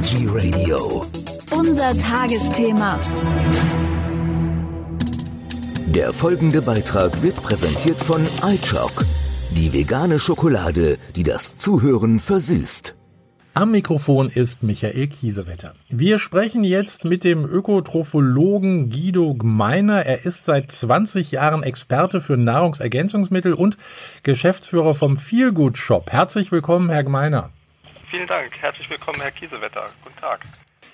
Veggie Radio. Unser Tagesthema. Der folgende Beitrag wird präsentiert von iChock, die vegane Schokolade, die das Zuhören versüßt. Am Mikrofon ist Michael Kiesewetter. Wir sprechen jetzt mit dem Ökotrophologen Guido Gmeiner. Er ist seit 20 Jahren Experte für Nahrungsergänzungsmittel und Geschäftsführer vom Feelgood Shop. Herzlich willkommen, Herr Gmeiner. Vielen Dank. Herzlich willkommen, Herr Kiesewetter. Guten Tag.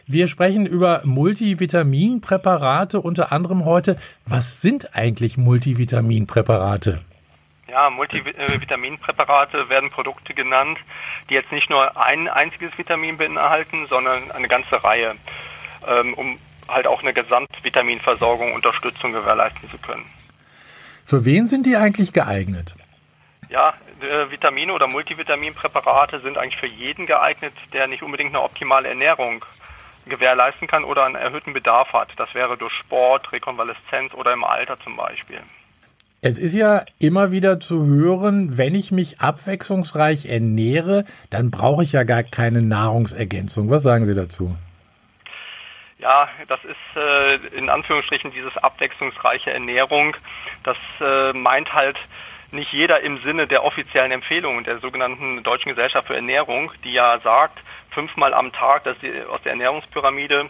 Wir sprechen über Multivitaminpräparate unter anderem heute. Was sind eigentlich Multivitaminpräparate? Ja, Multivitaminpräparate werden Produkte genannt, die jetzt nicht nur ein einziges Vitamin beinhalten, sondern eine ganze Reihe, ähm, um halt auch eine Gesamtvitaminversorgung, Unterstützung gewährleisten zu können. Für wen sind die eigentlich geeignet? Ja, äh, Vitamine oder Multivitaminpräparate sind eigentlich für jeden geeignet, der nicht unbedingt eine optimale Ernährung gewährleisten kann oder einen erhöhten Bedarf hat. Das wäre durch Sport, Rekonvaleszenz oder im Alter zum Beispiel. Es ist ja immer wieder zu hören, wenn ich mich abwechslungsreich ernähre, dann brauche ich ja gar keine Nahrungsergänzung. Was sagen Sie dazu? Ja, das ist äh, in Anführungsstrichen dieses abwechslungsreiche Ernährung. Das äh, meint halt nicht jeder im Sinne der offiziellen Empfehlungen der sogenannten Deutschen Gesellschaft für Ernährung, die ja sagt, fünfmal am Tag, das ist aus der Ernährungspyramide,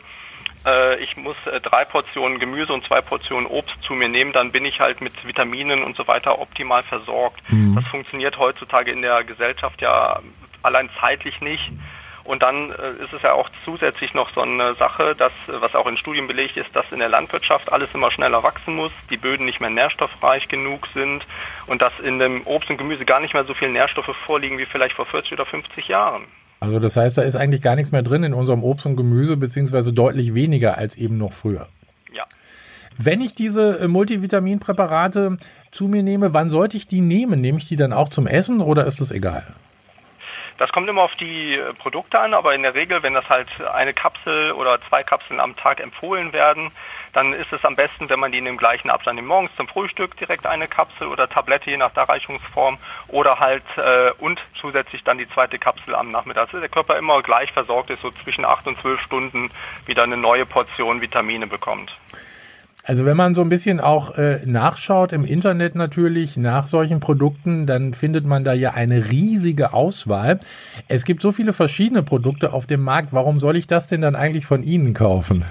äh, ich muss äh, drei Portionen Gemüse und zwei Portionen Obst zu mir nehmen, dann bin ich halt mit Vitaminen und so weiter optimal versorgt. Mhm. Das funktioniert heutzutage in der Gesellschaft ja allein zeitlich nicht. Und dann äh, ist es ja auch zusätzlich noch so eine Sache, dass, was auch in Studien belegt ist, dass in der Landwirtschaft alles immer schneller wachsen muss, die Böden nicht mehr nährstoffreich genug sind und dass in dem Obst und Gemüse gar nicht mehr so viele Nährstoffe vorliegen wie vielleicht vor 40 oder 50 Jahren. Also das heißt, da ist eigentlich gar nichts mehr drin in unserem Obst und Gemüse, beziehungsweise deutlich weniger als eben noch früher. Ja. Wenn ich diese äh, Multivitaminpräparate zu mir nehme, wann sollte ich die nehmen? Nehme ich die dann auch zum Essen oder ist das egal? Das kommt immer auf die äh, Produkte an, aber in der Regel, wenn das halt eine Kapsel oder zwei Kapseln am Tag empfohlen werden, dann ist es am besten, wenn man die in dem gleichen Abstand nimmt. Morgens zum Frühstück direkt eine Kapsel oder Tablette, je nach Darreichungsform, oder halt äh, und zusätzlich dann die zweite Kapsel am Nachmittag. Also der Körper immer gleich versorgt ist, so zwischen acht und zwölf Stunden wieder eine neue Portion Vitamine bekommt. Also wenn man so ein bisschen auch äh, nachschaut im Internet natürlich nach solchen Produkten, dann findet man da ja eine riesige Auswahl. Es gibt so viele verschiedene Produkte auf dem Markt. Warum soll ich das denn dann eigentlich von Ihnen kaufen?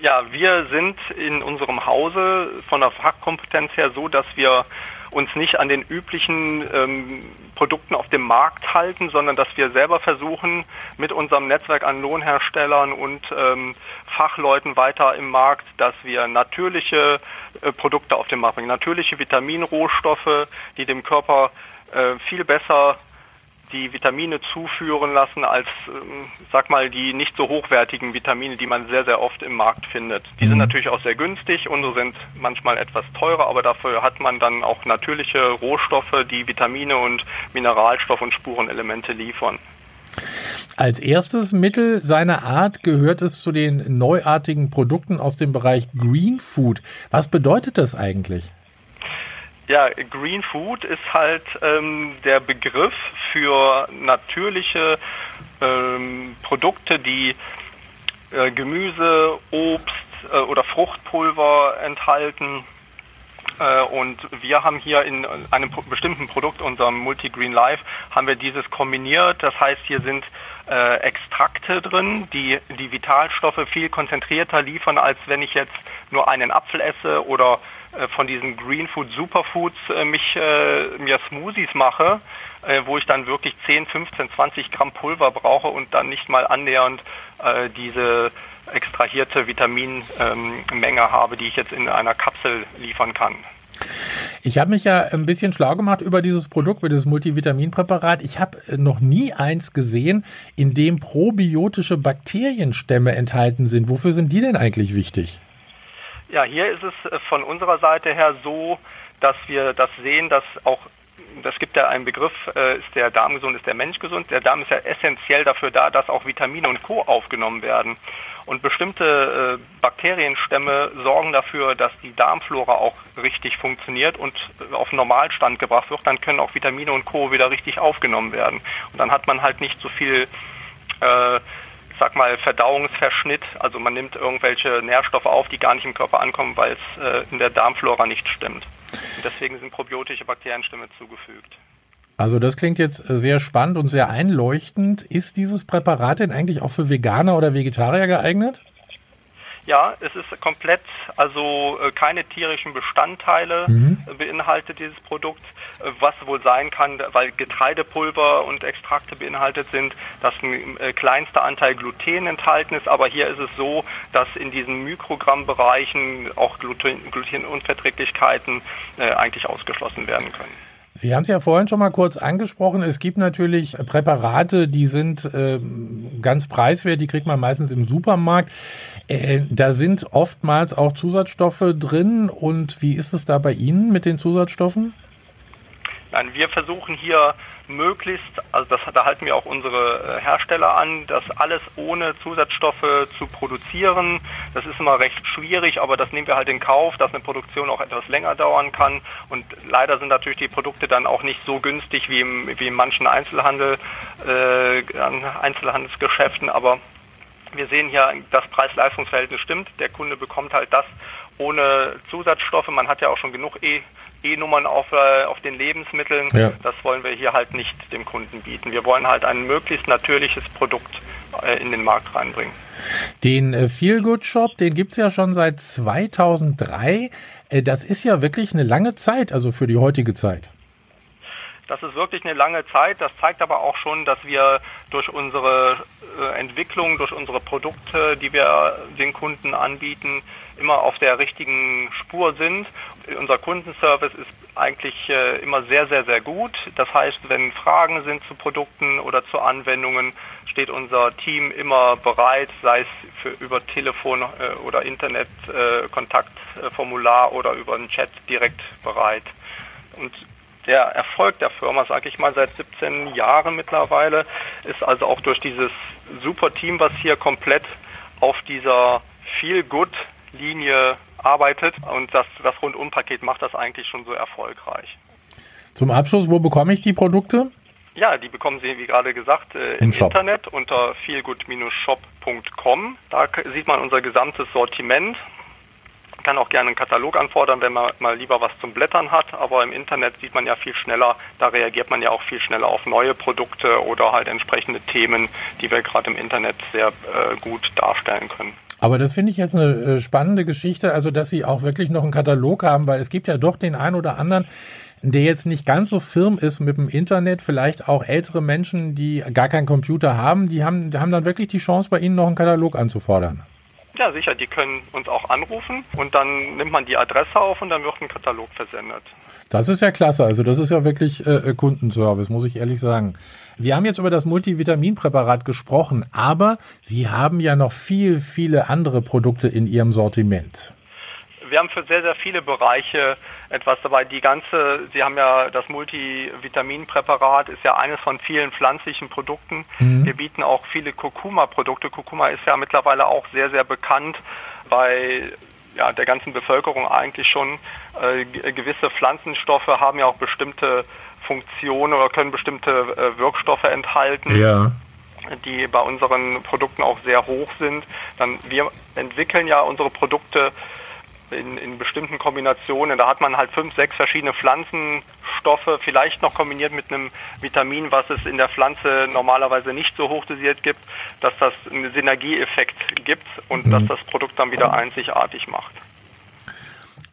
Ja, wir sind in unserem Hause von der Fachkompetenz her so, dass wir uns nicht an den üblichen ähm, Produkten auf dem Markt halten, sondern dass wir selber versuchen, mit unserem Netzwerk an Lohnherstellern und ähm, Fachleuten weiter im Markt, dass wir natürliche äh, Produkte auf den Markt bringen, natürliche Vitaminrohstoffe, die dem Körper äh, viel besser die Vitamine zuführen lassen als, ähm, sag mal, die nicht so hochwertigen Vitamine, die man sehr, sehr oft im Markt findet. Die mhm. sind natürlich auch sehr günstig, unsere sind manchmal etwas teurer, aber dafür hat man dann auch natürliche Rohstoffe, die Vitamine und Mineralstoff- und Spurenelemente liefern. Als erstes Mittel seiner Art gehört es zu den neuartigen Produkten aus dem Bereich Green Food. Was bedeutet das eigentlich? Ja, Green Food ist halt ähm, der Begriff für natürliche ähm, Produkte, die äh, Gemüse, Obst äh, oder Fruchtpulver enthalten. Äh, und wir haben hier in einem bestimmten Produkt, unserem Multi Green Life, haben wir dieses kombiniert. Das heißt, hier sind äh, Extrakte drin, die die Vitalstoffe viel konzentrierter liefern, als wenn ich jetzt nur einen Apfel esse oder äh, von diesen Green Food Superfoods äh, mich äh, mir Smoothies mache, äh, wo ich dann wirklich 10, 15, 20 Gramm Pulver brauche und dann nicht mal annähernd äh, diese extrahierte Vitaminmenge habe, die ich jetzt in einer Kapsel liefern kann. Ich habe mich ja ein bisschen schlau gemacht über dieses Produkt, über dieses Multivitaminpräparat. Ich habe noch nie eins gesehen, in dem probiotische Bakterienstämme enthalten sind. Wofür sind die denn eigentlich wichtig? Ja, hier ist es äh, von unserer Seite her so, dass wir das sehen, dass auch das gibt ja einen Begriff, äh, ist der Darm gesund, ist der Mensch gesund. Der Darm ist ja essentiell dafür da, dass auch Vitamine und Co. aufgenommen werden. Und bestimmte äh, Bakterienstämme sorgen dafür, dass die Darmflora auch richtig funktioniert und äh, auf Normalstand gebracht wird. Dann können auch Vitamine und Co. wieder richtig aufgenommen werden. Und dann hat man halt nicht so viel äh, sag mal, Verdauungsverschnitt. Also man nimmt irgendwelche Nährstoffe auf, die gar nicht im Körper ankommen, weil es äh, in der Darmflora nicht stimmt. Deswegen sind probiotische Bakterienstämme zugefügt. Also das klingt jetzt sehr spannend und sehr einleuchtend. Ist dieses Präparat denn eigentlich auch für Veganer oder Vegetarier geeignet? Ja, es ist komplett, also äh, keine tierischen Bestandteile mhm. beinhaltet dieses Produkt, was wohl sein kann, weil Getreidepulver und Extrakte beinhaltet sind, dass ein äh, kleinster Anteil Gluten enthalten ist, aber hier ist es so, dass in diesen Mikrogrammbereichen auch Gluten, Glutenunverträglichkeiten äh, eigentlich ausgeschlossen werden können. Sie haben es ja vorhin schon mal kurz angesprochen. Es gibt natürlich Präparate, die sind äh, ganz preiswert, die kriegt man meistens im Supermarkt. Äh, da sind oftmals auch Zusatzstoffe drin. Und wie ist es da bei Ihnen mit den Zusatzstoffen? Nein, wir versuchen hier möglichst, also das, da halten wir auch unsere äh, Hersteller an, das alles ohne Zusatzstoffe zu produzieren. Das ist immer recht schwierig, aber das nehmen wir halt in Kauf, dass eine Produktion auch etwas länger dauern kann. Und leider sind natürlich die Produkte dann auch nicht so günstig wie, im, wie in manchen Einzelhandel, äh, Einzelhandelsgeschäften, aber wir sehen hier, das Preis-Leistungs-Verhältnis stimmt. Der Kunde bekommt halt das ohne Zusatzstoffe. Man hat ja auch schon genug E-Nummern auf, äh, auf den Lebensmitteln. Ja. Das wollen wir hier halt nicht dem Kunden bieten. Wir wollen halt ein möglichst natürliches Produkt äh, in den Markt reinbringen. Den äh, Feelgood Shop, den gibt es ja schon seit 2003. Äh, das ist ja wirklich eine lange Zeit, also für die heutige Zeit. Das ist wirklich eine lange Zeit. Das zeigt aber auch schon, dass wir durch unsere äh, Entwicklung, durch unsere Produkte, die wir den Kunden anbieten, immer auf der richtigen Spur sind. Unser Kundenservice ist eigentlich äh, immer sehr, sehr, sehr gut. Das heißt, wenn Fragen sind zu Produkten oder zu Anwendungen, steht unser Team immer bereit, sei es für, über Telefon äh, oder Internet, Kontaktformular oder über einen Chat direkt bereit. Und der Erfolg der Firma, sage ich mal, seit 17 Jahren mittlerweile, ist also auch durch dieses super Team, was hier komplett auf dieser Feel-Good-Linie arbeitet und das, das Rundum-Paket macht das eigentlich schon so erfolgreich. Zum Abschluss, wo bekomme ich die Produkte? Ja, die bekommen Sie, wie gerade gesagt, äh, im, Im Internet unter feelgood-shop.com. Da sieht man unser gesamtes Sortiment kann auch gerne einen Katalog anfordern, wenn man mal lieber was zum Blättern hat, aber im Internet sieht man ja viel schneller, da reagiert man ja auch viel schneller auf neue Produkte oder halt entsprechende Themen, die wir gerade im Internet sehr äh, gut darstellen können. Aber das finde ich jetzt eine äh, spannende Geschichte, also dass Sie auch wirklich noch einen Katalog haben, weil es gibt ja doch den einen oder anderen, der jetzt nicht ganz so firm ist mit dem Internet, vielleicht auch ältere Menschen, die gar keinen Computer haben, die haben, die haben dann wirklich die Chance, bei Ihnen noch einen Katalog anzufordern. Ja, sicher, die können uns auch anrufen und dann nimmt man die Adresse auf und dann wird ein Katalog versendet. Das ist ja klasse, also das ist ja wirklich äh, äh, Kundenservice, muss ich ehrlich sagen. Wir haben jetzt über das Multivitaminpräparat gesprochen, aber Sie haben ja noch viel, viele andere Produkte in Ihrem Sortiment wir haben für sehr, sehr viele Bereiche etwas dabei. Die ganze, Sie haben ja das Multivitaminpräparat, ist ja eines von vielen pflanzlichen Produkten. Mhm. Wir bieten auch viele Kurkuma-Produkte. Kurkuma ist ja mittlerweile auch sehr, sehr bekannt bei ja, der ganzen Bevölkerung eigentlich schon. Äh, gewisse Pflanzenstoffe haben ja auch bestimmte Funktionen oder können bestimmte äh, Wirkstoffe enthalten. Ja die bei unseren Produkten auch sehr hoch sind. Dann wir entwickeln ja unsere Produkte in, in bestimmten Kombinationen. Da hat man halt fünf, sechs verschiedene Pflanzenstoffe, vielleicht noch kombiniert mit einem Vitamin, was es in der Pflanze normalerweise nicht so hoch dosiert gibt, dass das einen Synergieeffekt gibt und mhm. dass das Produkt dann wieder einzigartig macht.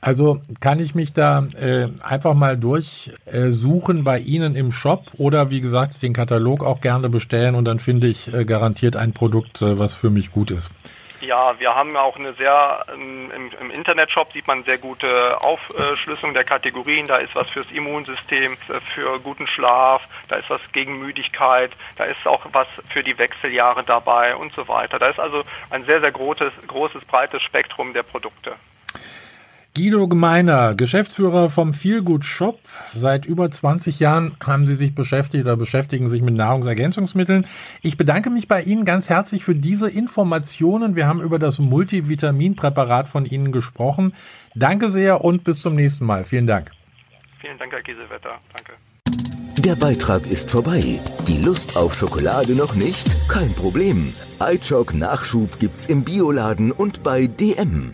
Also kann ich mich da äh, einfach mal durchsuchen äh, bei Ihnen im Shop oder wie gesagt den Katalog auch gerne bestellen und dann finde ich äh, garantiert ein Produkt, äh, was für mich gut ist. Ja, wir haben auch eine sehr, ähm, im, im Internetshop sieht man sehr gute Aufschlüsselung der Kategorien. Da ist was fürs Immunsystem, für guten Schlaf, da ist was gegen Müdigkeit, da ist auch was für die Wechseljahre dabei und so weiter. Da ist also ein sehr, sehr großes, großes breites Spektrum der Produkte. Guido Gemeiner, Geschäftsführer vom Feelgood Shop. Seit über 20 Jahren haben Sie sich beschäftigt oder beschäftigen sich mit Nahrungsergänzungsmitteln. Ich bedanke mich bei Ihnen ganz herzlich für diese Informationen. Wir haben über das Multivitaminpräparat von Ihnen gesprochen. Danke sehr und bis zum nächsten Mal. Vielen Dank. Vielen Dank, Herr Giesewetter. Danke. Der Beitrag ist vorbei. Die Lust auf Schokolade noch nicht? Kein Problem. iChock Nachschub gibt's im Bioladen und bei DM.